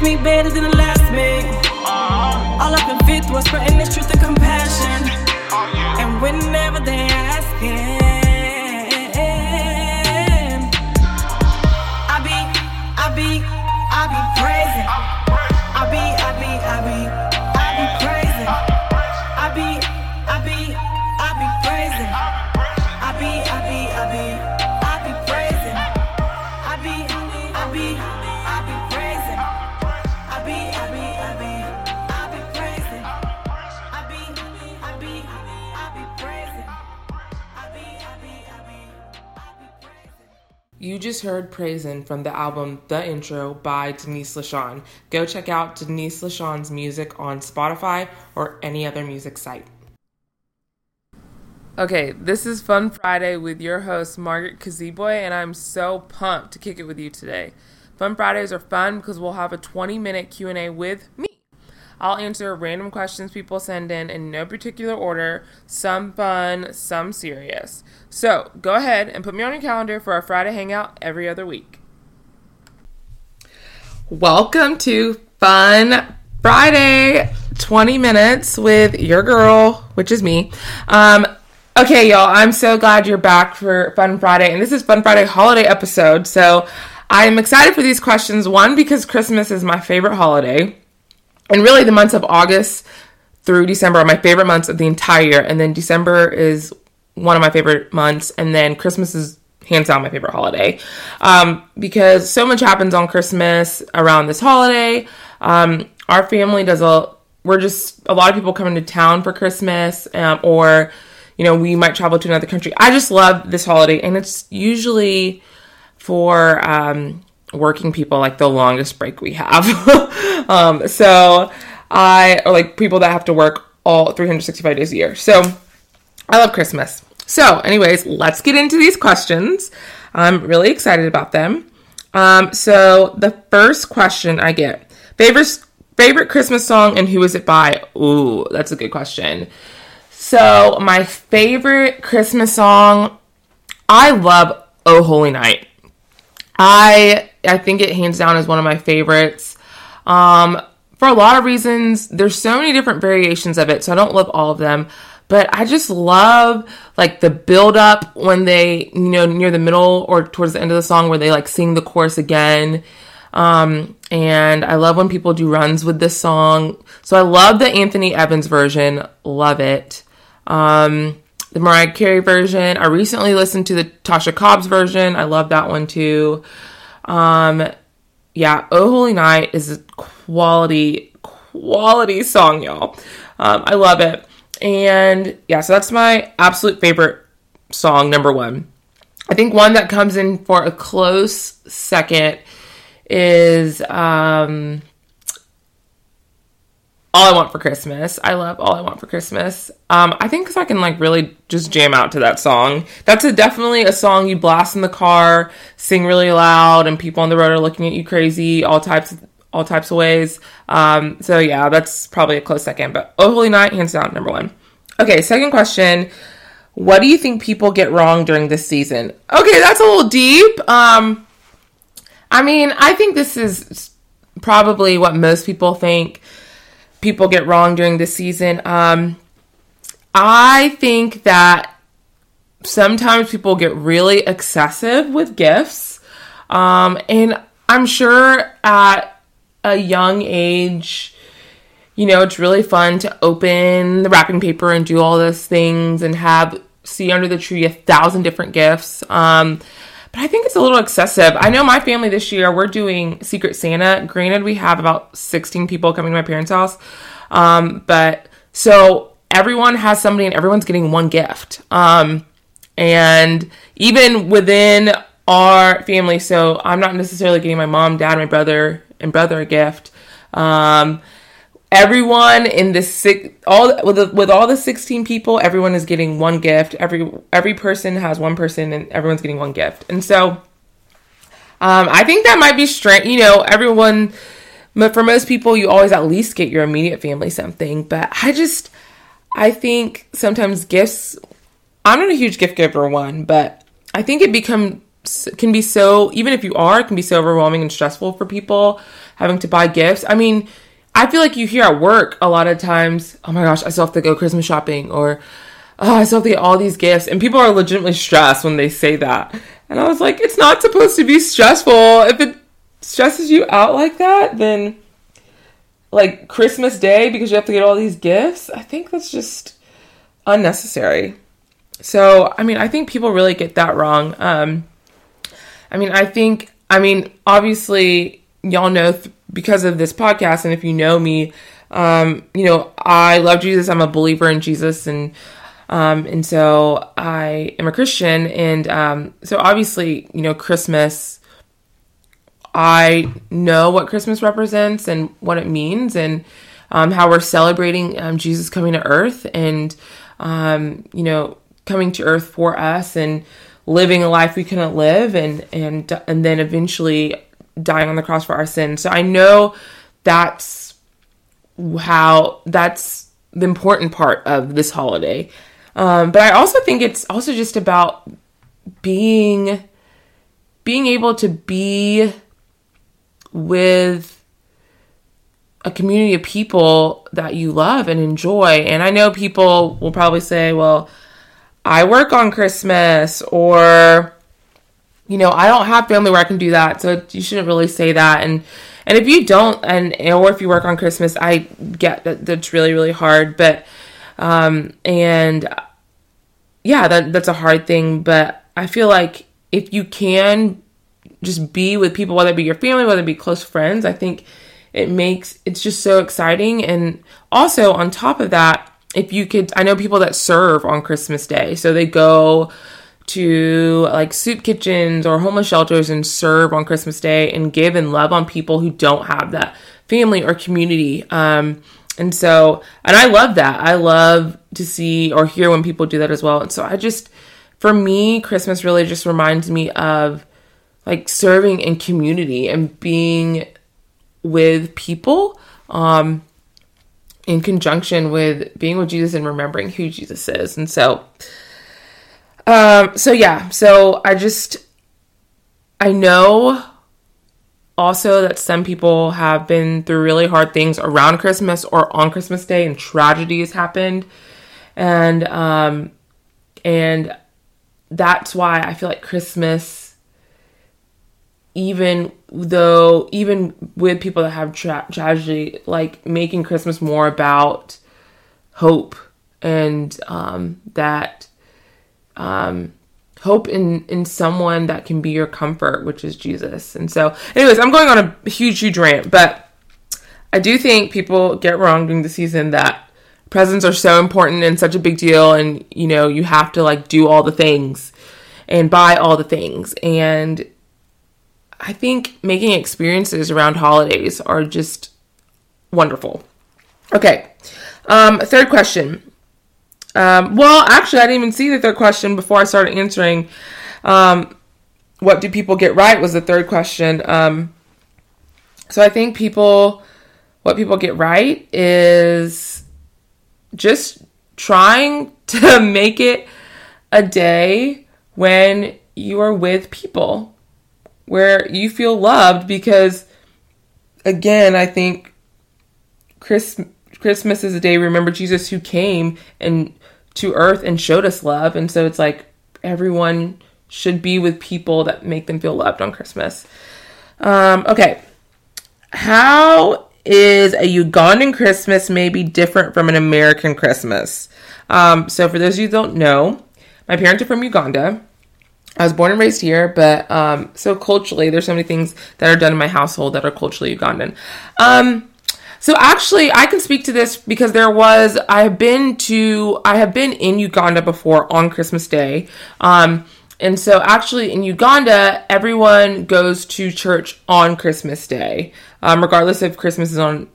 first me better than the last me. All up in fifth was spreading the truth and compassion. And whenever they asking, I be, I be, I be praising. I be, I be, I be, I be praising. I be, I be, I be praising. I be, I be, I be You just heard Praisin' from the album The Intro by Denise LaShawn. Go check out Denise LaShawn's music on Spotify or any other music site. Okay, this is Fun Friday with your host Margaret Kazibwe, and I'm so pumped to kick it with you today. Fun Fridays are fun because we'll have a 20-minute Q&A with me. I'll answer random questions people send in in no particular order, some fun, some serious. So go ahead and put me on your calendar for our Friday hangout every other week. Welcome to Fun Friday, 20 minutes with your girl, which is me. Um, okay, y'all, I'm so glad you're back for Fun Friday, and this is Fun Friday holiday episode. So I'm excited for these questions. One, because Christmas is my favorite holiday and really the months of August through December are my favorite months of the entire year. And then December is one of my favorite months, and then Christmas is hands down my favorite holiday um, because so much happens on Christmas around this holiday. Um, our family does a we're just a lot of people coming to town for Christmas, um, or you know we might travel to another country. I just love this holiday, and it's usually for um, working people like the longest break we have. um, so I or like people that have to work all 365 days a year. So I love Christmas. So, anyways, let's get into these questions. I'm really excited about them. Um, so the first question I get favorite favorite Christmas song and who is it by? Ooh, that's a good question. So my favorite Christmas song, I love "Oh Holy Night." I I think it hands down is one of my favorites. Um, for a lot of reasons, there's so many different variations of it, so I don't love all of them. But I just love like the build up when they, you know, near the middle or towards the end of the song where they like sing the chorus again. Um, and I love when people do runs with this song. So I love the Anthony Evans version, love it. Um, the Mariah Carey version. I recently listened to the Tasha Cobbs version. I love that one too. Um, yeah, Oh Holy Night is a quality, quality song, y'all. Um, I love it. And yeah, so that's my absolute favorite song, number one. I think one that comes in for a close second is um, All I Want for Christmas. I love All I Want for Christmas. Um, I think because I can like really just jam out to that song. That's a, definitely a song you blast in the car, sing really loud, and people on the road are looking at you crazy, all types of all types of ways. Um, so yeah, that's probably a close second. But Oh Holy Night, hands down, number one. Okay, second question. What do you think people get wrong during this season? Okay, that's a little deep. Um, I mean, I think this is probably what most people think people get wrong during this season. Um, I think that sometimes people get really excessive with gifts. Um, and I'm sure at a young age, you know, it's really fun to open the wrapping paper and do all those things and have see under the tree a thousand different gifts. Um, but I think it's a little excessive. I know my family this year, we're doing Secret Santa. Granted, we have about 16 people coming to my parents' house. Um, but so everyone has somebody and everyone's getting one gift. Um, and even within our family, so I'm not necessarily getting my mom, dad, my brother, and brother a gift. Um, everyone in the six all with the, with all the 16 people everyone is getting one gift. Every every person has one person and everyone's getting one gift. And so um, i think that might be strange you know everyone but for most people you always at least get your immediate family something. But i just i think sometimes gifts i'm not a huge gift giver one but i think it become can be so even if you are it can be so overwhelming and stressful for people having to buy gifts. I mean i feel like you hear at work a lot of times oh my gosh i still have to go christmas shopping or oh i still have to get all these gifts and people are legitimately stressed when they say that. And i was like it's not supposed to be stressful. If it stresses you out like that then like christmas day because you have to get all these gifts i think that's just unnecessary. So i mean i think people really get that wrong. Um I mean, I think, I mean, obviously, y'all know th- because of this podcast, and if you know me, um, you know, I love Jesus. I'm a believer in Jesus, and um, and so I am a Christian, and um, so obviously, you know, Christmas. I know what Christmas represents and what it means, and um, how we're celebrating um, Jesus coming to Earth, and um, you know, coming to Earth for us, and living a life we couldn't live and and and then eventually dying on the cross for our sins. So I know that's how that's the important part of this holiday. Um, but I also think it's also just about being being able to be with a community of people that you love and enjoy. And I know people will probably say, well, I work on Christmas or you know, I don't have family where I can do that, so you shouldn't really say that. And and if you don't, and or if you work on Christmas, I get that that's really really hard. But um, and yeah, that that's a hard thing. But I feel like if you can just be with people, whether it be your family, whether it be close friends, I think it makes it's just so exciting. And also on top of that, if you could, I know people that serve on Christmas Day, so they go to like soup kitchens or homeless shelters and serve on Christmas Day and give and love on people who don't have that family or community. Um, and so, and I love that. I love to see or hear when people do that as well. And so, I just, for me, Christmas really just reminds me of like serving in community and being with people. Um, in conjunction with being with Jesus and remembering who Jesus is. And so, um, so yeah, so I just, I know also that some people have been through really hard things around Christmas or on Christmas Day and tragedy has happened. And, um, and that's why I feel like Christmas even though even with people that have tra- tragedy like making christmas more about hope and um, that um, hope in in someone that can be your comfort which is jesus and so anyways i'm going on a huge huge rant but i do think people get wrong during the season that presents are so important and such a big deal and you know you have to like do all the things and buy all the things and I think making experiences around holidays are just wonderful. Okay, um, third question. Um, well, actually, I didn't even see the third question before I started answering. Um, what do people get right was the third question. Um, so I think people, what people get right is just trying to make it a day when you are with people where you feel loved because again, I think Chris, Christmas is a day remember Jesus who came and to earth and showed us love and so it's like everyone should be with people that make them feel loved on Christmas. Um, okay. How is a Ugandan Christmas maybe different from an American Christmas? Um, so for those of you who don't know, my parents are from Uganda. I was born and raised here, but um, so culturally, there's so many things that are done in my household that are culturally Ugandan. Um, so actually, I can speak to this because there was I have been to I have been in Uganda before on Christmas Day. Um, and so, actually, in Uganda, everyone goes to church on Christmas Day, um, regardless if Christmas is on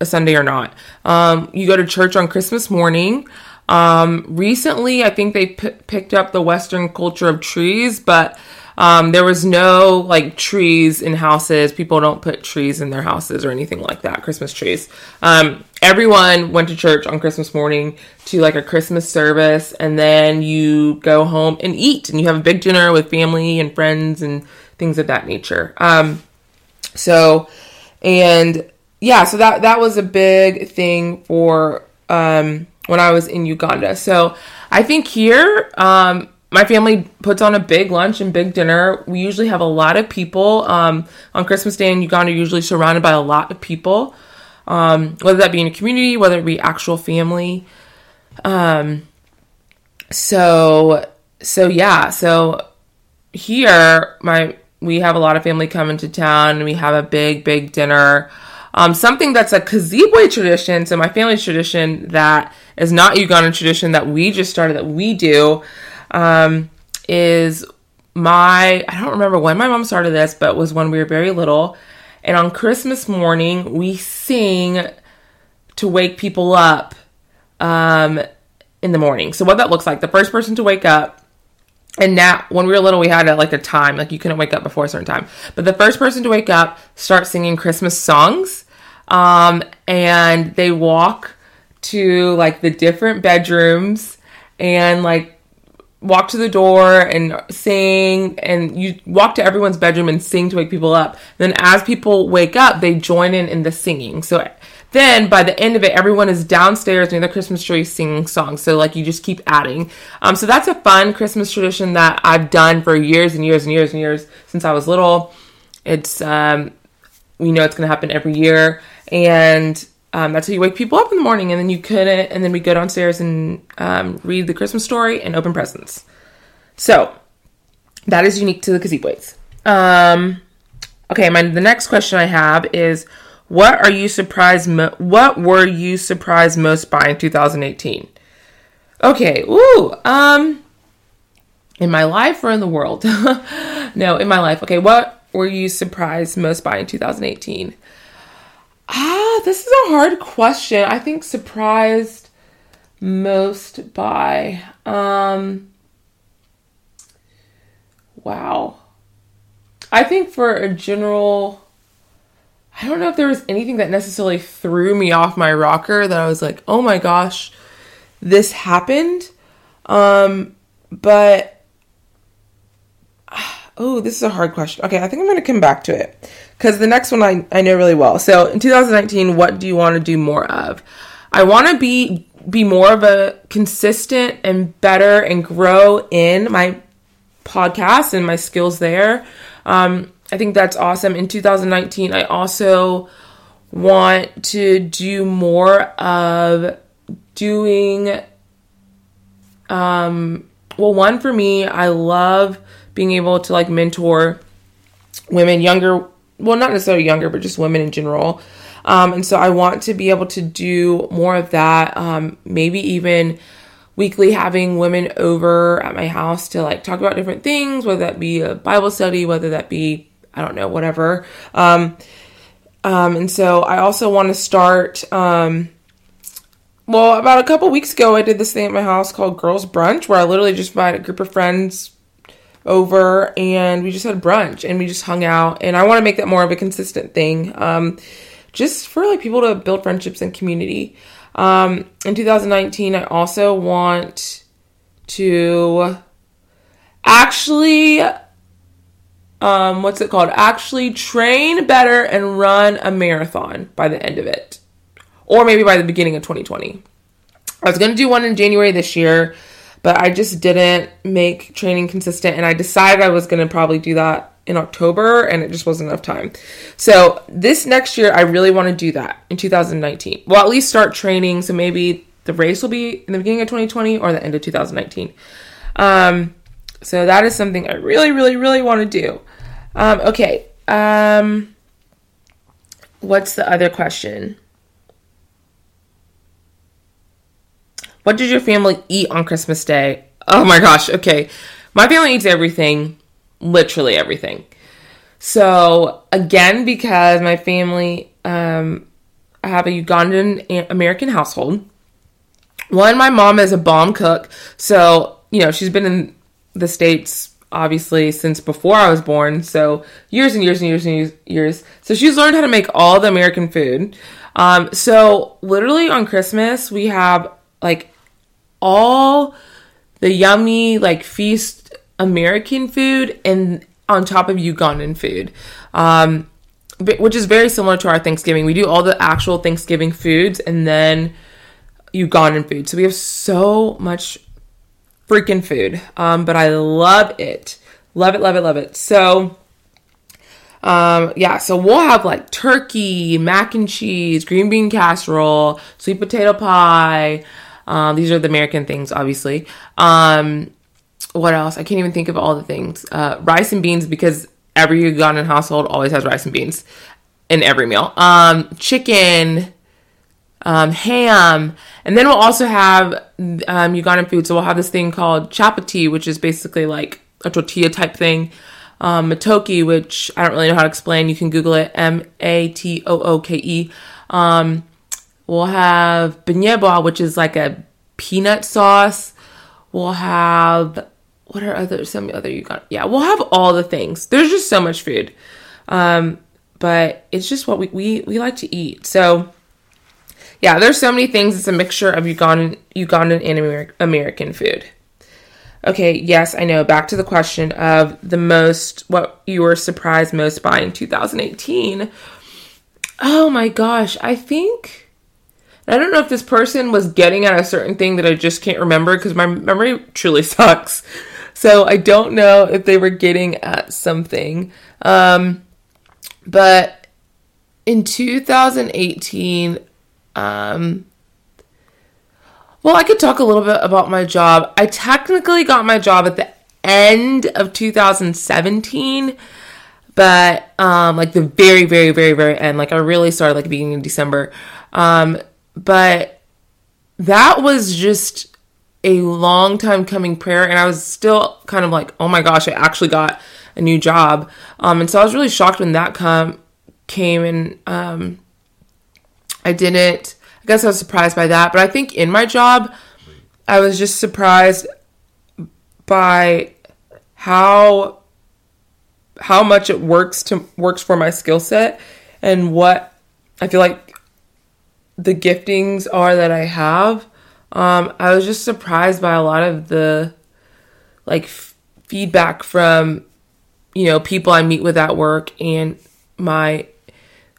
a Sunday or not. Um, you go to church on Christmas morning. Um, recently, I think they p- picked up the Western culture of trees, but Um, there was no like trees in houses. People don't put trees in their houses or anything like that. Christmas trees. Um, everyone went to church on Christmas morning to like a Christmas service, and then you go home and eat, and you have a big dinner with family and friends and things of that nature. Um, so, and yeah, so that that was a big thing for um, when I was in Uganda. So I think here, um, my family puts on a big lunch and big dinner. We usually have a lot of people um, on Christmas Day in Uganda. Usually surrounded by a lot of people, um, whether that be in a community, whether it be actual family. Um, so so yeah, so here my we have a lot of family coming to town and we have a big big dinner. Um, something that's a Kazibwe tradition, so my family's tradition that is not Ugandan tradition that we just started that we do, um, is my I don't remember when my mom started this, but was when we were very little. And on Christmas morning, we sing to wake people up um, in the morning. So what that looks like, the first person to wake up and now when we were little we had a, like a time like you couldn't wake up before a certain time but the first person to wake up starts singing christmas songs um, and they walk to like the different bedrooms and like walk to the door and sing and you walk to everyone's bedroom and sing to wake people up then as people wake up they join in in the singing so then by the end of it, everyone is downstairs near the Christmas tree singing songs. So like you just keep adding. Um, so that's a fun Christmas tradition that I've done for years and years and years and years since I was little. It's um, we know it's going to happen every year, and um, that's how you wake people up in the morning. And then you couldn't, and then we go downstairs and um, read the Christmas story and open presents. So that is unique to the Kazibwes. Um, okay, my the next question I have is what are you surprised? Mo- what were you surprised most by in 2018? Okay, ooh, um, in my life or in the world? no, in my life. Okay, what were you surprised most by in 2018? Ah, this is a hard question. I think surprised most by, um, wow. I think for a general I don't know if there was anything that necessarily threw me off my rocker that I was like, oh my gosh, this happened. Um, but oh, this is a hard question. Okay, I think I'm going to come back to it because the next one I, I know really well. So in 2019, what do you want to do more of? I want to be be more of a consistent and better and grow in my podcast and my skills there. Um, I think that's awesome. In 2019, I also want to do more of doing um well one for me i love being able to like mentor women younger well not necessarily younger but just women in general um, and so i want to be able to do more of that um, maybe even weekly having women over at my house to like talk about different things whether that be a bible study whether that be I don't know, whatever. Um, um, and so I also want to start. Um, well, about a couple weeks ago, I did this thing at my house called Girls Brunch, where I literally just invited a group of friends over and we just had brunch and we just hung out. And I want to make that more of a consistent thing, um, just for like people to build friendships and community. Um, in 2019, I also want to actually um, what's it called? Actually train better and run a marathon by the end of it. Or maybe by the beginning of 2020. I was going to do one in January this year, but I just didn't make training consistent and I decided I was going to probably do that in October and it just wasn't enough time. So, this next year I really want to do that in 2019. Well, at least start training so maybe the race will be in the beginning of 2020 or the end of 2019. Um, so that is something I really, really, really want to do. Um, okay. Um, what's the other question? What did your family eat on Christmas Day? Oh my gosh. Okay. My family eats everything, literally everything. So, again, because my family, um, I have a Ugandan American household. One, my mom is a bomb cook. So, you know, she's been in the States obviously since before I was born. So years and years and years and years. So she's learned how to make all the American food. Um, so literally on Christmas we have like all the yummy like feast American food and on top of Ugandan food. Um, which is very similar to our Thanksgiving. We do all the actual Thanksgiving foods and then Ugandan food. So we have so much freaking food. Um, but I love it. Love it, love it, love it. So um, yeah, so we'll have like turkey, mac and cheese, green bean casserole, sweet potato pie. Um, these are the American things, obviously. Um, what else? I can't even think of all the things. Uh, rice and beans because every Ugandan household always has rice and beans in every meal. Um, chicken, um, ham, and then we'll also have um, Ugandan food. So we'll have this thing called chapati, which is basically like a tortilla type thing. Um, matooke, which I don't really know how to explain. You can Google it. M A T O O K E. Um, we'll have binyebwa, which is like a peanut sauce. We'll have what are other some other you got? Yeah, we'll have all the things. There's just so much food, um, but it's just what we we we like to eat. So yeah, there's so many things. It's a mixture of Ugandan Ugandan and Amer- American food. Okay, yes, I know. Back to the question of the most what you were surprised most by in 2018. Oh my gosh, I think I don't know if this person was getting at a certain thing that I just can't remember because my memory truly sucks. So I don't know if they were getting at something. Um, but in 2018, um, well, I could talk a little bit about my job. I technically got my job at the end of 2017, but um, like the very, very, very, very end. Like I really started like beginning of December. Um, but that was just a long time coming prayer and I was still kind of like, oh my gosh, I actually got a new job. Um, and so I was really shocked when that come came and um, I didn't I guess I was surprised by that. But I think in my job I was just surprised by how how much it works to works for my skill set and what I feel like the giftings are that I have um, I was just surprised by a lot of the like f- feedback from you know people I meet with at work and my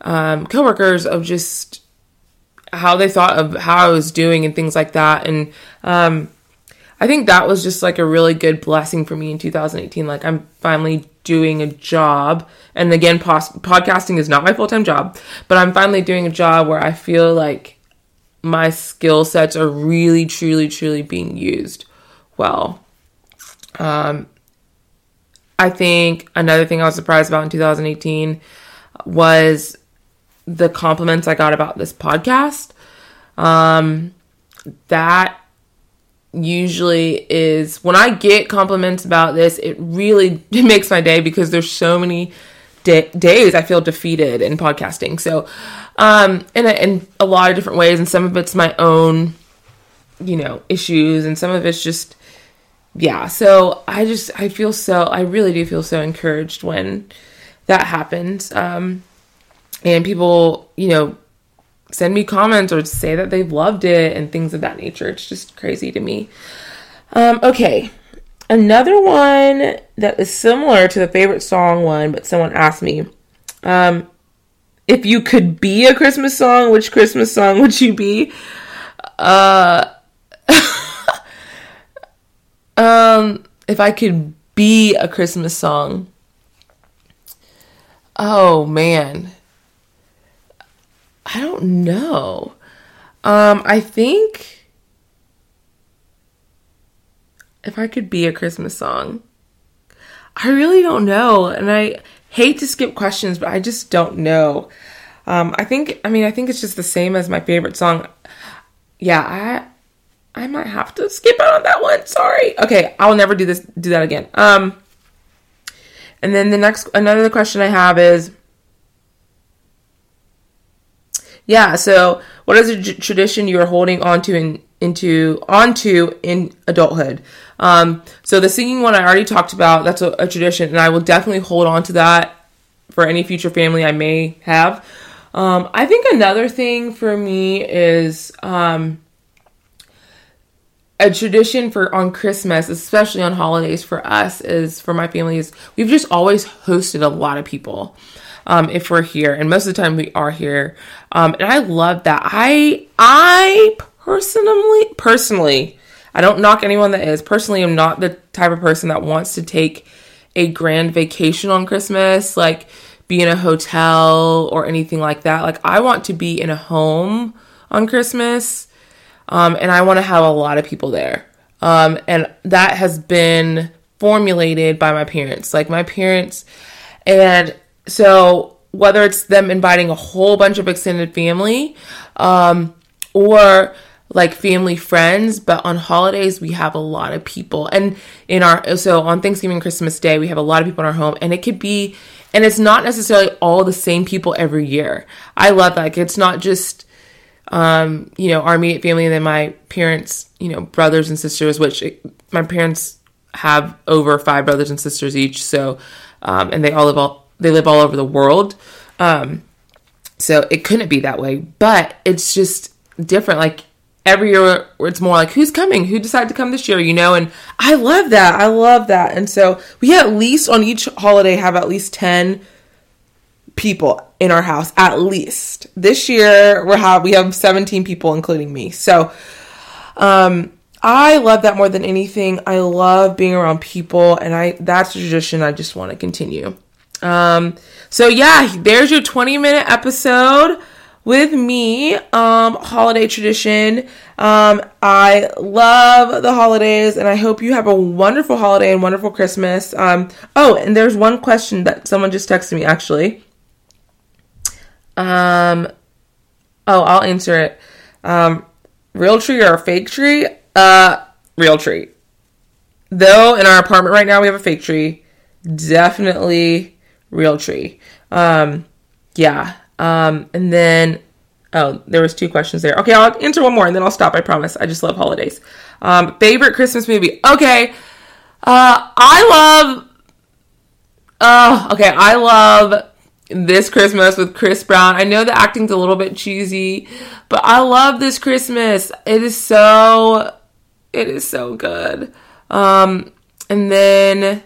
um, coworkers of just how they thought of how I was doing and things like that. And um, I think that was just like a really good blessing for me in 2018. Like I'm finally doing a job, and again, pos- podcasting is not my full time job, but I'm finally doing a job where I feel like my skill sets are really, truly, truly being used well. Um, I think another thing I was surprised about in 2018 was the compliments I got about this podcast. Um, that usually is when I get compliments about this, it really it makes my day because there's so many days I feel defeated in podcasting. So, um, in a, in a lot of different ways, and some of it's my own, you know, issues, and some of it's just, yeah. So I just I feel so I really do feel so encouraged when that happens, um, and people, you know, send me comments or say that they've loved it and things of that nature. It's just crazy to me. Um, okay, Another one that is similar to the favorite song one, but someone asked me, um, if you could be a Christmas song, which Christmas song would you be? Uh, um, if I could be a Christmas song. Oh man. I don't know. Um, I think if I could be a Christmas song, I really don't know. And I hate to skip questions, but I just don't know. Um, I think, I mean, I think it's just the same as my favorite song. Yeah, I, I might have to skip out on that one. Sorry. Okay, I'll never do this, do that again. Um, and then the next, another question I have is, yeah. So, what is a tradition you are holding on to in into onto in adulthood? Um, so the singing one I already talked about. That's a, a tradition, and I will definitely hold on to that for any future family I may have. Um, I think another thing for me is um, a tradition for on Christmas, especially on holidays for us, is for my family is we've just always hosted a lot of people. Um, if we're here, and most of the time we are here, um, and I love that. I I personally personally I don't knock anyone that is. Personally, I'm not the type of person that wants to take a grand vacation on Christmas, like be in a hotel or anything like that. Like I want to be in a home on Christmas um, and I want to have a lot of people there. Um, and that has been formulated by my parents. Like my parents, and so whether it's them inviting a whole bunch of extended family, um, or like family friends, but on holidays we have a lot of people. And in our so on Thanksgiving Christmas Day, we have a lot of people in our home and it could be and it's not necessarily all the same people every year. I love that. Like, it's not just um, you know, our immediate family and then my parents, you know, brothers and sisters, which it, my parents have over five brothers and sisters each. So, um, and they all live all, they live all over the world. Um, so it couldn't be that way, but it's just different. Like every year it's more like who's coming who decided to come this year you know and i love that i love that and so we at least on each holiday have at least 10 people in our house at least. This year we have we have 17 people including me. So um I love that more than anything. I love being around people and I that's a tradition I just want to continue. Um so yeah, there's your 20 minute episode with me um holiday tradition um i love the holidays and i hope you have a wonderful holiday and wonderful christmas um oh and there's one question that someone just texted me actually um, oh, I'll answer it. Um, real tree or fake tree? Uh, real tree. Though in our apartment right now we have a fake tree, definitely real tree. Um, yeah. Um, and then oh, there was two questions there. Okay, I'll answer one more and then I'll stop. I promise. I just love holidays. Um, favorite Christmas movie? Okay. Uh, I love. Oh, okay. I love this Christmas with Chris Brown. I know the acting's a little bit cheesy, but I love this Christmas. It is so it is so good. Um and then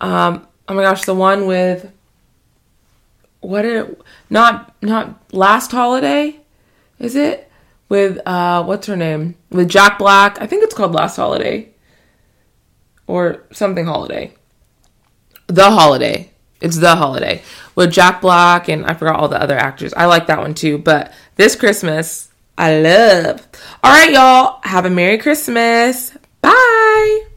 um oh my gosh, the one with what it not not last holiday is it with uh what's her name with Jack Black I think it's called Last Holiday or something holiday the holiday it's the holiday with Jack Black and I forgot all the other actors. I like that one too. But this Christmas, I love. All right, y'all. Have a Merry Christmas. Bye.